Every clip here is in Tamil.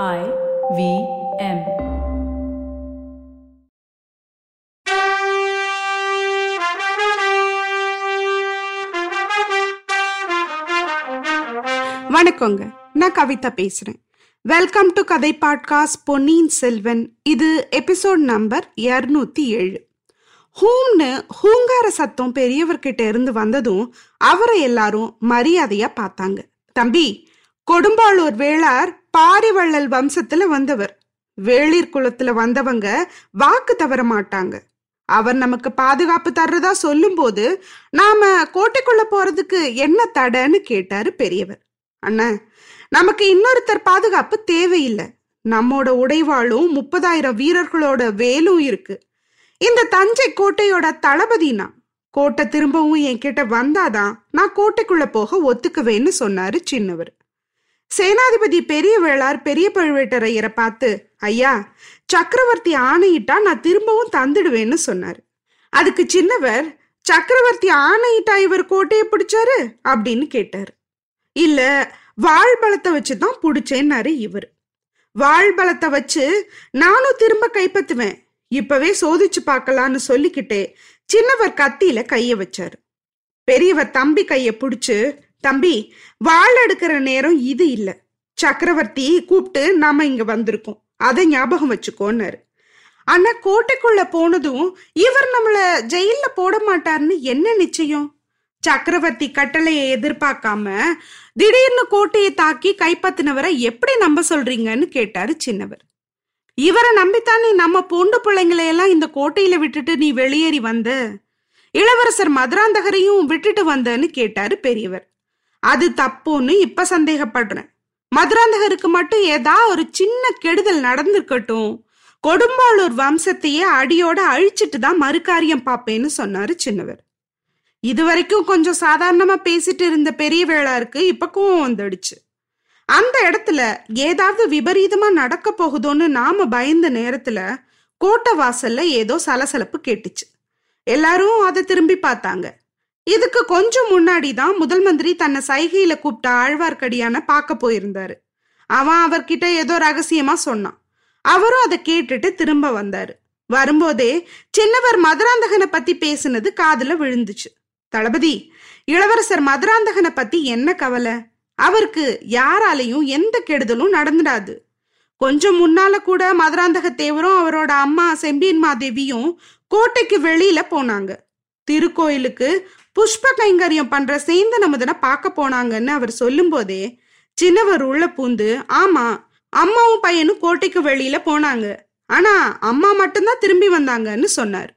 I V M. வணக்கங்க. நான் கவிதா பேசுறேன். வெல்கம் டு கதை பாட்காஸ்ட் பொன்னியின் செல்வன். இது எபிசோட் நம்பர் இருநூத்தி ஏழு. ஹூம்னு ஹூங்கார சத்தம் பெரியவர்கிட்ட இருந்து வந்ததும் அவரை எல்லாரும் மரியாதையா பார்த்தாங்க. தம்பி கொடும்பாளூர் வேளார் பாரிவள்ளல் வம்சத்துல வந்தவர். வேளிர் குளத்துல வந்தவங்க வாக்கு தவற மாட்டாங்க. அவர் நமக்கு பாதுகாப்பு தர்றதா சொல்லும்போது நாம கோட்டைக்குள்ள போறதுக்கு என்ன தடைன்னு கேட்டாரு பெரியவர். அண்ண நமக்கு இன்னொருத்தர் பாதுகாப்பு தேவையில்லை. நம்மோட உடைவாளும் முப்பதாயிரம் வீரர்களோட வேலும் இருக்கு. இந்த தஞ்சை கோட்டையோட தளபதி நான். கோட்டை திரும்பவும் என்கிட்ட வந்தாதான் நான் கோட்டைக்குள்ள போக ஒத்துக்குவேன்னு சொன்னாரு சின்னவர். சேனாதிபதி பெரிய வேளார் பெரிய பழுவேட்டரையரை பார்த்து ஐயா சக்கரவர்த்தி ஆணையிட்டா நான் திரும்பவும் தந்துடுவேன்னு சொன்னார். அதுக்கு சின்னவர் சக்கரவர்த்தி ஆணையிட்டா இவர் கோட்டையை பிடிச்சாரு? அப்படின்னு கேட்டார். இல்ல வாழ் பலத்தை வச்சு தான் பிடிச்சேன்னாரு இவர். வாழ் பலத்தை வச்சு நானும் திரும்ப கைப்பற்றுவேன். இப்பவே சோதிச்சு பார்க்கலான்னு சொல்லிக்கிட்டே சின்னவர் கத்தியில கைய வச்சாரு. பெரியவர் தம்பி கைய பிடிச்சு தம்பி வாள் எடுக்கிற நேரம் இது இல்ல. சக்கரவர்த்தி கூப்பிட்டு நாம இங்க வந்திருக்கோம். அதை ஞாபகம் வச்சுக்கோன்னாரு. ஆனா கோட்டைக்குள்ள போனதும் இவர் நம்மள ஜெயில போட மாட்டார்னு என்ன நிச்சயம்? சக்கரவர்த்தி கட்டளையை எதிர்பார்க்காம திடீர்னு கோட்டையை தாக்கி கைப்பத்தினவரை எப்படி நம்ப சொல்றீங்கன்னு கேட்டாரு சின்னவர். இவரை நம்பித்தானே நம்ம பொண்டு பிள்ளைங்களையெல்லாம் இந்த கோட்டையில விட்டுட்டு நீ வெளியேறி வந்த? இளவரசர் மதுராந்தகரையும் விட்டுட்டு வந்தன்னு கேட்டாரு பெரியவர். அது தப்புன்னு இப்ப சந்தேகப்படுறேன். மதுராந்தகருக்கு மட்டும் ஏதா ஒரு சின்ன கெடுதல் நடந்திருக்கட்டும். கொடும்பாளூர் வம்சத்தையே அடியோட அழிச்சிட்டு தான் மறுகாரியம் பார்ப்பேன்னு சொன்னாரு சின்னவர். இது வரைக்கும் கொஞ்சம் சாதாரணமா பேசிட்டு இருந்த பெரிய வேளாருக்கு இப்ப கோவம் வந்துடுச்சு. அந்த இடத்துல ஏதாவது விபரீதமா நடக்க போகுதோன்னு நாம பயந்த நேரத்துல கோட்டை வாசல்ல ஏதோ சலசலப்பு கேட்டுச்சு. எல்லாரும் அதை திரும்பி பார்த்தாங்க. இதுக்கு கொஞ்சம் முன்னாடி தான் முதல் மந்திரி தன்னை சைகையில கூப்பிட்ட ஆழ்வார்க்கடியான பார்க்க போயிருந்தாரு. அவன் அவர்கிட்ட ஏதோ ரகசியமா சொன்னான். அவரும் அதை கேட்டுட்டு திரும்ப வந்தாரு. வரும்போதே சின்னவர் மதுராந்தகனை பத்தி பேசினது காதுல விழுந்துச்சு. தளபதி இளவரசர் மதுராந்தகனை பத்தி என்ன கவலை? அவருக்கு யாராலையும் எந்த கெடுதலும் நடந்துடாது. கொஞ்சம் முன்னால கூட மதுராந்தக தேவரும் அவரோட அம்மா செம்பியன் மாதேவியும் கோட்டைக்கு வெளியில போனாங்க. திருக்கோயிலுக்கு புஷ்ப கைங்கரியம் பண்ற சேந்தன் அமுதனை பார்க்க போனாங்கன்னு அவர் சொல்லும் போதே சின்னவர் உள்ள பூந்து ஆமா அம்மாவும் பையனும் கோட்டைக்கு வெளியில போனாங்க. ஆனா அம்மா மட்டும்தான் திரும்பி வந்தாங்கன்னு சொன்னார்.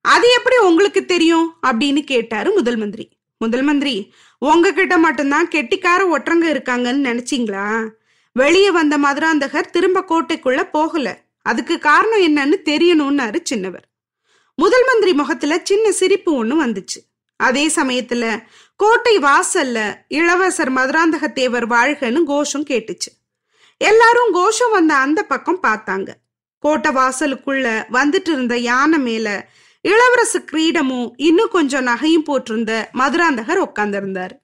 அது எப்படி உங்களுக்கு தெரியும்? அப்படின்னு கேட்டாரு முதல் மந்திரி. முதல் மந்திரி உங்ககிட்ட மட்டும்தான் கெட்டிக்கார ஒற்றங்க இருக்காங்கன்னு நினைச்சிங்களா? வெளியே வந்த மதுராந்தகர் திரும்ப கோட்டைக்குள்ள போகல. அதுக்கு காரணம் என்னன்னு தெரியணும்னாரு சின்னவர். முதல் மந்திரி முகத்துல சின்ன சிரிப்பு ஒண்ணு வந்துச்சு. அதே சமயத்துல கோட்டை வாசல்ல இளவரசர் மதுராந்தக தேவர் வாழ்கன்னு கோஷம் கேட்டுச்சு. எல்லாரும் கோஷம் வந்த அந்த பக்கம் பார்த்தாங்க. கோட்டை வாசலுக்குள்ள வந்துட்டு இருந்த யானை மேல இளவரசு கிரீடமும் இன்னும் கொஞ்சம் நகையும் போட்டிருந்த மதுராந்தகர் உட்கார்ந்திருந்தார்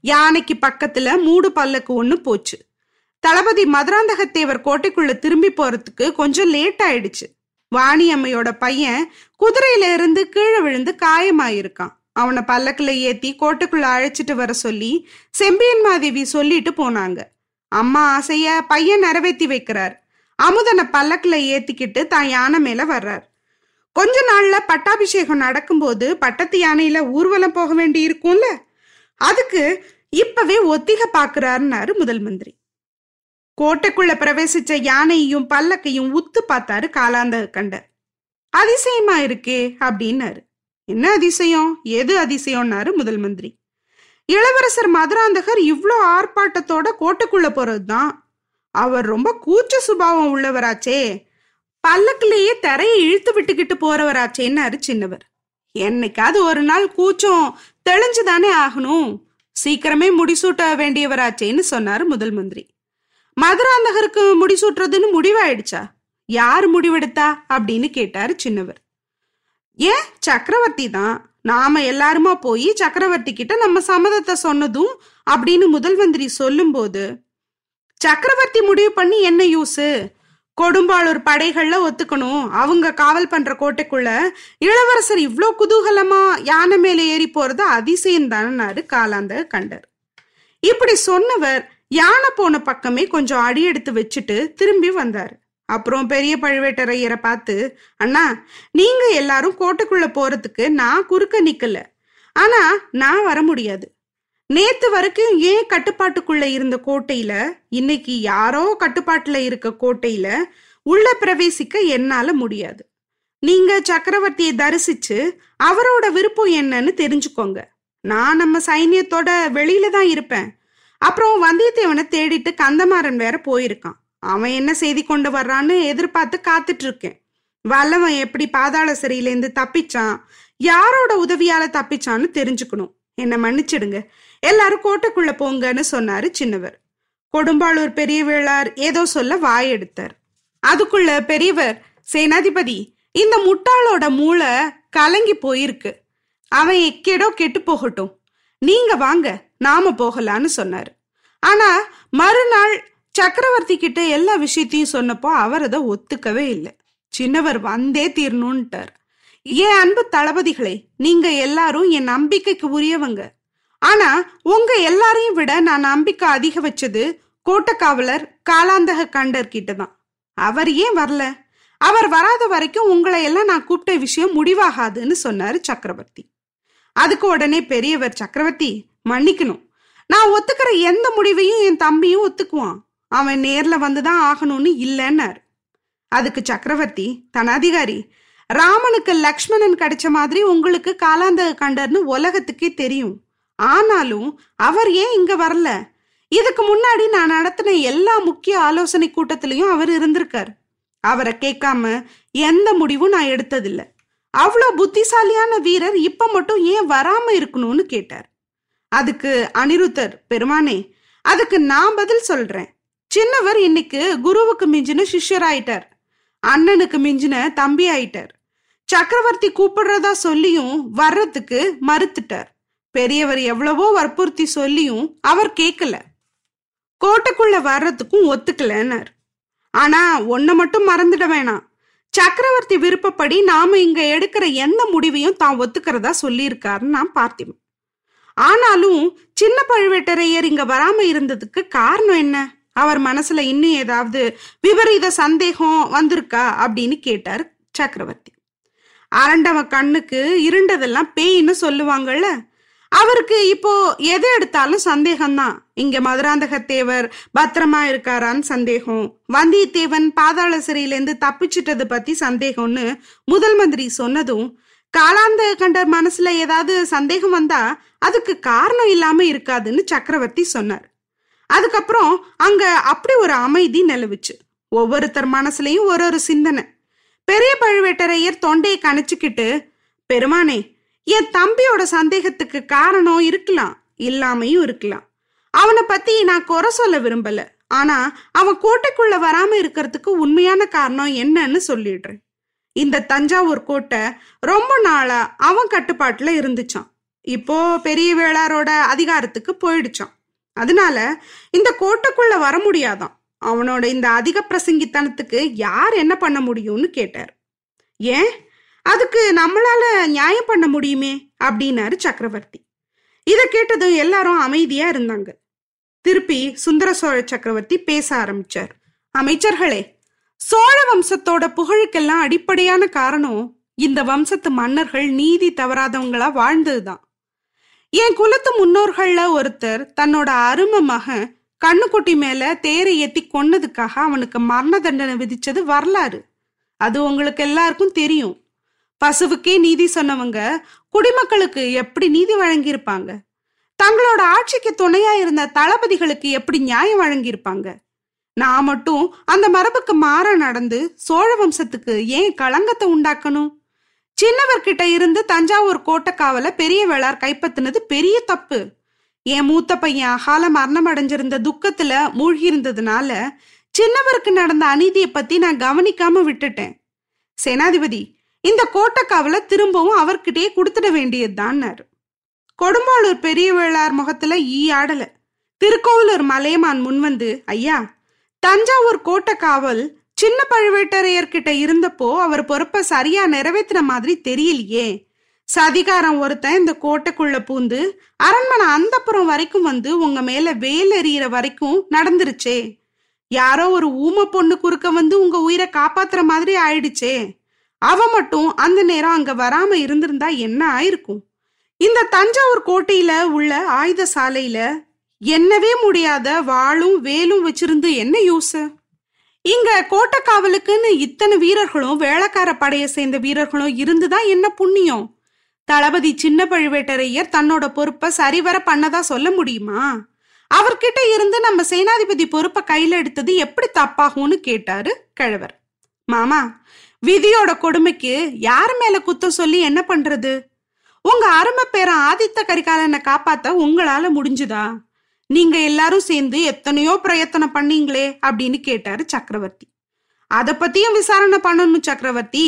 யானைக்கு பக்கத்துல மூடு பல்லக்கு ஒண்ணு போச்சு. தளபதி மதுராந்தகத்தேவர் கோட்டைக்குள்ள திரும்பி போறதுக்கு கொஞ்சம் லேட் ஆயிடுச்சு. வாணி அம்மையோட பையன் குதிரையில இருந்து கீழே விழுந்து காயமாயிருக்கான். அவனை பல்லக்குல ஏத்தி கோட்டுக்குள்ள அழைச்சிட்டு வர சொல்லி செம்பியன் மாதேவி சொல்லிட்டு போனாங்க. அம்மா ஆசைய பையன் நிறைவேத்தி வைக்கிறார். அமுதனை பல்லக்குல ஏத்திக்கிட்டு தான் யானை மேல வர்றார். கொஞ்ச நாள்ல பட்டாபிஷேகம் நடக்கும்போது பட்டத்து யானையில ஊர்வலம் போக வேண்டி இருக்கும்ல? அதுக்கு இப்பவே ஒத்திகை பாக்குறாருன்னாரு முதல் மந்திரி. கோட்டைக்குள்ள பிரவேசிச்ச யானையையும் பல்லக்கையும் உத்து பார்த்தாரு காலாந்த கண்டர். அதிசயமா இருக்கே அப்படின்னாரு. என்ன அதிசயம்? எது அதிசயம்னாரு முதல் மந்திரி. இளவரசர் மதுராந்தகர் இவ்வளோ ஆர்ப்பாட்டத்தோட கோட்டைக்குள்ள போறதுதான். அவர் ரொம்ப கூச்ச சுபாவம் உள்ளவராச்சே. பல்லக்கிலேயே தரையை இழுத்து விட்டுக்கிட்டு போறவராச்சேன்னாரு சின்னவர். என்னைக்காவது ஒரு நாள் கூச்சம் தெளிஞ்சுதானே ஆகணும். சீக்கிரமே முடிசூட்ட வேண்டியவராச்சேன்னு சொன்னாரு முதல் மந்திரி. மதுராந்தகருக்கு முடிசூட்டுறதுன்னு முடிவாயிடுச்சா? யார் முடிவெடுத்தா? அப்படின்னு கேட்டாரு சின்னவர். ஏன்? சக்கரவர்த்தி தான். நாம எல்லாருமா போய் சக்கரவர்த்தி கிட்ட நம்ம சம்மதத்தை சொன்னதும் அப்படின்னு முதல் மந்திரி சொல்லும்போது சக்கரவர்த்தி முடிவு பண்ணி என்ன யூஸு? கொடும்பாளூர் படைகள்ல ஒத்துக்கணும். அவங்க காவல் பண்ற கோட்டைக்குள்ள இளவரசர் இவ்வளோ குதூகலமா யானை மேல ஏறி போறது அதிசயம் தானே காலாந்த கண்டர். இப்படி சொன்னவர் யானை போன பக்கமே கொஞ்சம் அடி எடுத்து வச்சுட்டு திரும்பி வந்தாரு. அப்புறம் பெரிய பழுவேட்டரையரை பார்த்து அண்ணா நீங்க எல்லாரும் கோட்டைக்குள்ள போறதுக்கு நான் குறுக்க நிக்கல. ஆனா நான் வர முடியாது. நேத்து வரைக்கும் ஏன் கட்டுப்பாட்டுக்குள்ள இருந்த கோட்டையில இன்னைக்கு யாரோ கட்டுப்பாட்டுல இருக்க கோட்டையில உள்ள பிரவேசிக்க என்னால முடியாது. நீங்க சக்கரவர்த்தியை தரிசிச்சு அவரோட விருப்பம் என்னன்னு தெரிஞ்சுக்கோங்க. நான் நம்ம சைன்யத்தோட வெளியில தான் இருப்பேன். அப்புறம் வந்தியத்தேவனை தேடிட்டு கந்தமாறன் வேற போயிருக்கான். அவன் என்ன செய்தி கொண்டு வர்றான்னு எதிர்பார்த்து காத்துட்டு இருக்கேன் வல்லவன் எப்படி பாதாள சிறையிலேருந்து தப்பிச்சான்? யாரோட உதவியால தப்பிச்சான்னு தெரிஞ்சுக்கணும். என்னை மன்னிச்சிடுங்க. எல்லாரும் கோட்டைக்குள்ள போங்கன்னு சொன்னாரு சின்னவர். கொடும்பாளூர் பெரிய வேளார் ஏதோ சொல்ல வாய் எடுத்தார் அதுக்குள்ள பெரியவர் சேனாதிபதி இந்த முட்டாளோட மூளை கலங்கி போயிருக்கு. அவன் எக்கேடோ கெட்டு போகட்டும். நீங்க வாங்க நாம போகலான்னு சொன்னாரு. ஆனா மறுநாள் சக்கரவர்த்தி கிட்ட எல்லா விஷயத்தையும் சொன்னப்போ அவர் அதை ஒத்துக்கவே இல்லை. சின்னவர் வந்தே தீரணும்ட்டார். ஏன் அன்பு தளபதிகளே நீங்க எல்லாரும் என் நம்பிக்கைக்கு உரியவங்க. ஆனா உங்க எல்லாரையும் விட நான் நம்பிக்கை அதிக வச்சது கோட்டக்காவலர் காலாந்தக கண்டர் கிட்ட தான். அவர் ஏன் வரல? அவர் வராத வரைக்கும் உங்களை எல்லாம் நான் கூப்பிட்ட விஷயம் முடிவாகாதுன்னு சொன்னாரு சக்கரவர்த்தி. அதுக்கு உடனே பெரியவர் சக்கரவர்த்தி மன்னிக்கணும். நான் ஒத்துக்கிற எந்த முடிவையும் என் தம்பியும் ஒத்துக்குவான். அவன் நேர்ல வந்துதான் ஆகணும்னு இல்லைன்னாரு. அதுக்கு சக்கரவர்த்தி தன் அதிகாரி ராமனுக்கு லக்ஷ்மணன் கிடைச்ச மாதிரி உங்களுக்கு காலாந்தக கண்டர்னு உலகத்துக்கே தெரியும். ஆனாலும் அவர் ஏன் இங்க வரல? இதுக்கு முன்னாடி நான் நடத்தின எல்லா முக்கிய ஆலோசனை கூட்டத்திலையும் அவர் இருந்திருக்கார். அவரை கேட்காம எந்த முடிவும் நான் எடுத்ததில்லை. அவ்வளோ புத்திசாலியான வீரர் இப்ப மட்டும் ஏன் வராம இருக்கணும்னு கேட்டார். அதுக்கு அனிருத்தர் பெருமானே அதுக்கு நான் பதில் சொல்றேன். சின்னவர் இன்னைக்கு குருவுக்கு மிஞ்சின சிஷ்யராயிட்டார். அண்ணனுக்கு மிஞ்சின தம்பி ஆயிட்டார் சக்கரவர்த்தி கூப்பிடுறதா சொல்லியும் வர்றதுக்கு மறுத்துட்டார். பெரியவர் எவ்வளவோ வற்புறுத்தி சொல்லியும் அவர் கேட்கல கோட்டைக்குள்ள வர்றதுக்கும் ஒத்துக்கலன்னார். ஆனா ஒன்ன மட்டும் மறந்துட வேணாம். சக்கரவர்த்தி விருப்பப்படி நாம இங்க எடுக்கிற எந்த முடிவையும் தான் ஒத்துக்கிறதா சொல்லியிருக்காருன்னு நான் பார்த்தேன். ஆனாலும் சின்ன பழுவேட்டரையர் இங்க வராம இருந்ததுக்கு காரணம் என்ன? அவர் மனசுல இன்னும் ஏதாவது விபரீத சந்தேகம் வந்திருக்கா அப்படின்னு கேட்டார் சக்கரவர்த்தி. அரண்டவ கண்ணுக்கு இருண்டதெல்லாம் பேயின்னு சொல்லுவாங்கல்ல அவருக்கு இப்போ எதை எடுத்தாலும் சந்தேகம்தான். இங்க மதுராந்தகத்தேவர் பத்திரமா இருக்காரான்னு சந்தேகம் வந்தியத்தேவன் பாதாள சிறையிலேருந்து தப்பிச்சிட்டது பத்தி சந்தேகம்னு முதல் மந்திரி சொன்னதும் காலாந்த கண்டர் மனசுல ஏதாவது சந்தேகம் வந்தா அதுக்கு காரணம் இல்லாம இருக்காதுன்னு சக்கரவர்த்தி சொன்னார். அதுக்கப்புறம் அங்க அப்படி ஒரு அமைதி நிலவுச்சு. ஒவ்வொருத்தர் மனசுலயும் ஒரு ஒரு சிந்தனை. பெரிய பழுவேட்டரையர் தொண்டையை கணிச்சுக்கிட்டு பெருமானே என் தம்பியோட சந்தேகத்துக்கு காரணம் இருக்கலாம் இல்லாமையும் இருக்கலாம். அவனை பத்தி நான் குறை சொல்ல விரும்பல. ஆனா அவன் கோட்டைக்குள்ள வராம இருக்கிறதுக்கு உண்மையான காரணம் என்னன்னு சொல்லிடுறேன். இந்த தஞ்சாவூர் கோட்டை ரொம்ப நாளா அவன் கட்டுப்பாட்டுல இருந்துச்சான் இப்போ பெரிய வேளாரோட அதிகாரத்துக்கு போயிடுச்சான் அதனால இந்த கோட்டைக்குள்ள வர முடியாதான். அவனோட இந்த அதிக பிரசங்கித்தனத்துக்கு யார் என்ன பண்ண முடியும்னு கேட்டார். ஏன்? அதுக்கு நம்மளால நியாயம் பண்ண முடியுமே? அப்படின்னாரு சக்கரவர்த்தி. இதை கேட்டதும் எல்லாரும் அமைதியா இருந்தாங்க. திருப்பி சுந்தர சோழ சக்கரவர்த்தி பேச ஆரம்பிச்சார். அமைச்சர்களே சோழ வம்சத்தோட புகழுக்கெல்லாம் அடிப்படையான காரணம் இந்த வம்சத்து மன்னர்கள் நீதி தவறாதவங்களா வாழ்ந்ததுதான். என் குலத்து முன்னோர்கள்ல ஒருத்தர் தன்னோட அருமை மகன் கண்ணுக்குட்டி மேல தேரை ஏத்தி கொன்னதுக்காக அவனுக்கு மரண தண்டனை விதிச்சது வரலாறு. அது உங்களுக்கு எல்லாருக்கும் தெரியும். பசுவுக்கே நீதி சொன்னவங்க குடிமக்களுக்கு எப்படி நீதி வழங்கியிருப்பாங்க? தங்களோட ஆட்சிக்கு துணையா இருந்த தளபதிகளுக்கு எப்படி நியாயம் வழங்கியிருப்பாங்க? நான் மட்டும் அந்த மரபுக்கு மாற நடந்து சோழ வம்சத்துக்கு ஏன் களங்கத்தை உண்டாக்கணும்? சின்னவர்கிட்ட இருந்து தஞ்சாவூர் கோட்டைக்காவல பெரிய வேளார் கைப்பற்றினது பெரிய தப்பு. என் மூத்த பையன் அகால மரணம் அடைஞ்சிருந்த துக்கத்துல மூழ்கியிருந்ததுனால சின்னவருக்கு நடந்த அநீதியை பத்தி நான் கவனிக்காம விட்டுட்டேன். சேனாதிபதி இந்த கோட்டைக்காவல திரும்பவும் அவர்கிட்டயே கொடுத்துட வேண்டியதுதான்னாரு. கொடும்பாளூர் பெரிய வேளார் முகத்துல ஈ ஆடல. திருக்கோவிலூர் மலையமான் முன்வந்து ஐயா தஞ்சாவூர் கோட்டை காவல் சின்ன பழுவேட்டரையர்கிட்ட இருந்தப்போ அவர் பொறுப்பை சரியா நிறைவேற்றின மாதிரி தெரியலையே. சதிகாரம் ஒருத்தன் இந்த கோட்டைக்குள்ள பூந்து அரண்மனை அந்தப்புறம் வரைக்கும் வந்து உங்க மேல வேல் எறிகிற வரைக்கும் நடந்துருச்சே. யாரோ ஒரு ஊம பொண்ணு குறுக்க வந்து உங்க உயிரை காப்பாத்துற மாதிரி ஆயிடுச்சே. அவ மட்டும் அந்த நேரம் அங்க வராம இருந்திருந்தா என்ன ஆயிருக்கும்? இந்த தஞ்சாவூர் கோட்டையில உள்ள ஆயுத சாலையில என்னவே முடியாத வாளும் வேலும் வச்சிருந்து என்ன யூஸ்? இங்க கோட்டை காவலுக்குன்னு இத்தனை வீரர்களும் வேளக்கார படையை சேர்ந்த வீரர்களும் இருந்துதான் என்ன புண்ணியம்? தளபதி சின்ன பழுவேட்டரையர் தன்னோட பொறுப்பை சரிவர பண்ணதா சொல்ல முடியுமா? அவர்கிட்ட இருந்து நம்ம சேனாதிபதி பொறுப்பை கையில எடுத்தது எப்படி தப்பாகும்னு கேட்டாரு கிழவர். மாமா விதியோட கொடுமைக்கு யார் மேல குத்தம் சொல்லி என்ன பண்றது? உங்க அருமை பேரன் ஆதித்த கரிகாலனை காப்பாத்த உங்களால முடிஞ்சுதா? நீங்க எல்லாரும் சேர்ந்து எத்தனையோ பிரயத்தனம் பண்ணீங்களே அப்படின்னு கேட்டாரு சக்கரவர்த்தி. அத பத்தியும் விசாரணை பண்ணணும் சக்கரவர்த்தி.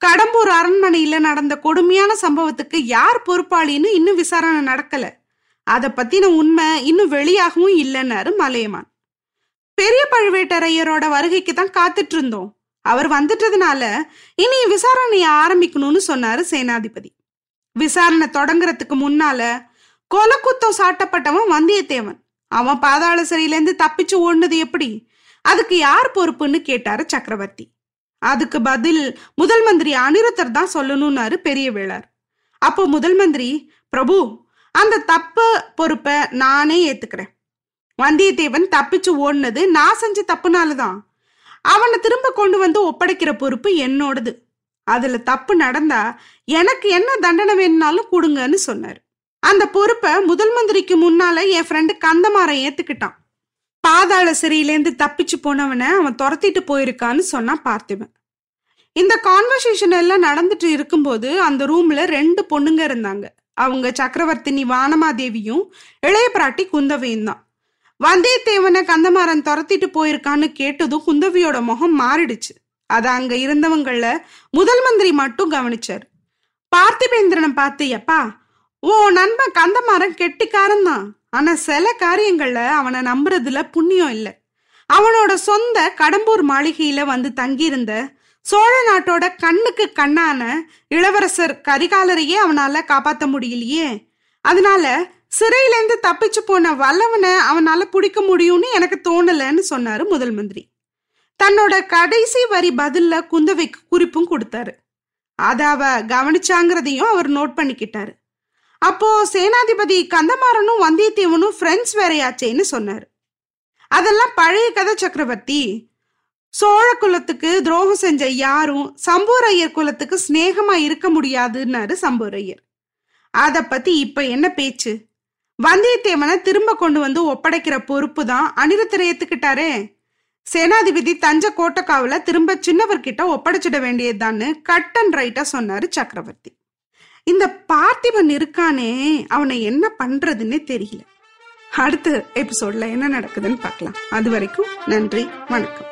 கடம்பூர் அரண்மனையில நடந்த கொடுமையான சம்பவத்துக்கு யார் பொறுப்பாளின்னு இன்னும் விசாரணை நடக்கல. அத பத்தின உண்மை இன்னும் வெளியாகவும் இல்லைன்னாரு மலையமான். பெரிய பழுவேட்டரையரோட வருகைக்கு தான் காத்துட்டு இருந்தோம் அவர் வந்துட்டதுனால இனி விசாரணையை ஆரம்பிக்கணும்னு சொன்னாரு சேனாதிபதி. விசாரணை தொடங்குறதுக்கு முன்னால கொலக்குத்தம் சாட்டப்பட்டவன் வந்தியத்தேவன். அவன் பாதாள சிறையிலேருந்து தப்பிச்சு ஓடுனது எப்படி? அதுக்கு யார் பொறுப்புன்னு கேட்டாரு சக்கரவர்த்தி. அதுக்கு பதில் முதல் மந்திரி அனிருத்தர் தான் சொல்லணும்னாரு பெரிய வேளார் அப்போ முதல் மந்திரி பிரபு அந்த தப்பு பொறுப்பை நானே ஏத்துக்கிறேன். வந்தியத்தேவன் தப்பிச்சு ஓடுனது நான் செஞ்ச தப்புனாலதான் அவனை திரும்ப கொண்டு வந்து ஒப்படைக்கிற பொறுப்பு என்னோடது. அதுல தப்பு நடந்தா எனக்கு என்ன தண்டனை வேணும்னாலும் கொடுங்கன்னு சொன்னாரு. அந்த பொறுப்பை முதல் மந்திரிக்கு முன்னால என் ஃப்ரெண்டு கந்தமாரன் ஏத்துக்கிட்டான். பாதாள சிறையிலேருந்து தப்பிச்சு போனவனை அவன் துரத்திட்டு போயிருக்கான்னு சொன்னா பார்த்திபன். இந்த கான்வர்சேஷன் எல்லாம் நடந்துட்டு இருக்கும்போது அந்த ரூம்ல ரெண்டு பொண்ணுங்க இருந்தாங்க. அவங்க சக்கரவர்த்தினி வானமாதேவியும் இளைய பிராட்டி குந்தவையும் தான். வந்தியத்தேவனை கந்தமாறன் துரத்திட்டு போயிருக்கான்னு கேட்டதும் குந்தவியோட முகம் மாறிடுச்சு. அத அங்க இருந்தவங்கள முதல் மந்திரி மட்டும் கவனிச்சார். பார்த்திபேந்திரனை பார்த்து எப்பா ஓ நண்பன் கந்தமாறன் கெட்டிக்காரன் தான் ஆனா சில காரியங்கள்ல அவனை நம்புறதுல புண்ணியம் இல்லை. அவனோட சொந்த கடம்பூர் மாளிகையில வந்து தங்கியிருந்த சோழ நாட்டோட கண்ணுக்கு கண்ணான இளவரசர் கரிகாலரையே அவனால காப்பாத்த முடியலையே. அதனால சிறையிலேருந்து தப்பிச்சு போன வல்லவனை அவனால பிடிக்க முடியும்னு எனக்கு தோணலன்னு சொன்னாரு முதல் மந்திரி. தன்னோட கடைசி வரி பதில்ல குந்தவைக்கு குறிப்பும் கொடுத்தாரு. அத அவ கவனிச்சாங்கிறதையும் அவர் நோட் பண்ணிக்கிட்டாரு. அப்போ சேனாதிபதி கந்தமாறனும் வந்தியத்தேவனும் ஃப்ரெண்ட்ஸ் வேறையாச்சேன்னு சொன்னார். அதெல்லாம் பழைய கதை சக்கரவர்த்தி. சோழ குலத்துக்கு துரோகம் செஞ்ச யாரும் சம்பூரையர் குலத்துக்கு சிநேகமா இருக்க முடியாதுன்னாரு சம்பூரையர் அத பத்தி இப்ப என்ன பேச்சு? வந்தியத்தேவனை திரும்ப கொண்டு வந்து ஒப்படைக்கிற பொறுப்பு தான் அனிருத்தரை ஏத்துக்கிட்டாரே. சேனாதிபதி தஞ்சை கோட்டக்காவுல திரும்ப சின்னவர்கிட்ட ஒப்படைச்சிட வேண்டியதுதான்னு கட் அண்ட் ரைட்டா சொன்னாரு சக்கரவர்த்தி. இந்த பார்த்திபன் இருக்கானே அவனை என்ன பண்றதுன்னே தெரியல. அடுத்த எபிசோட்ல என்ன நடக்குதுன்னு பார்க்கலாம். அது வரைக்கும் நன்றி வணக்கம்.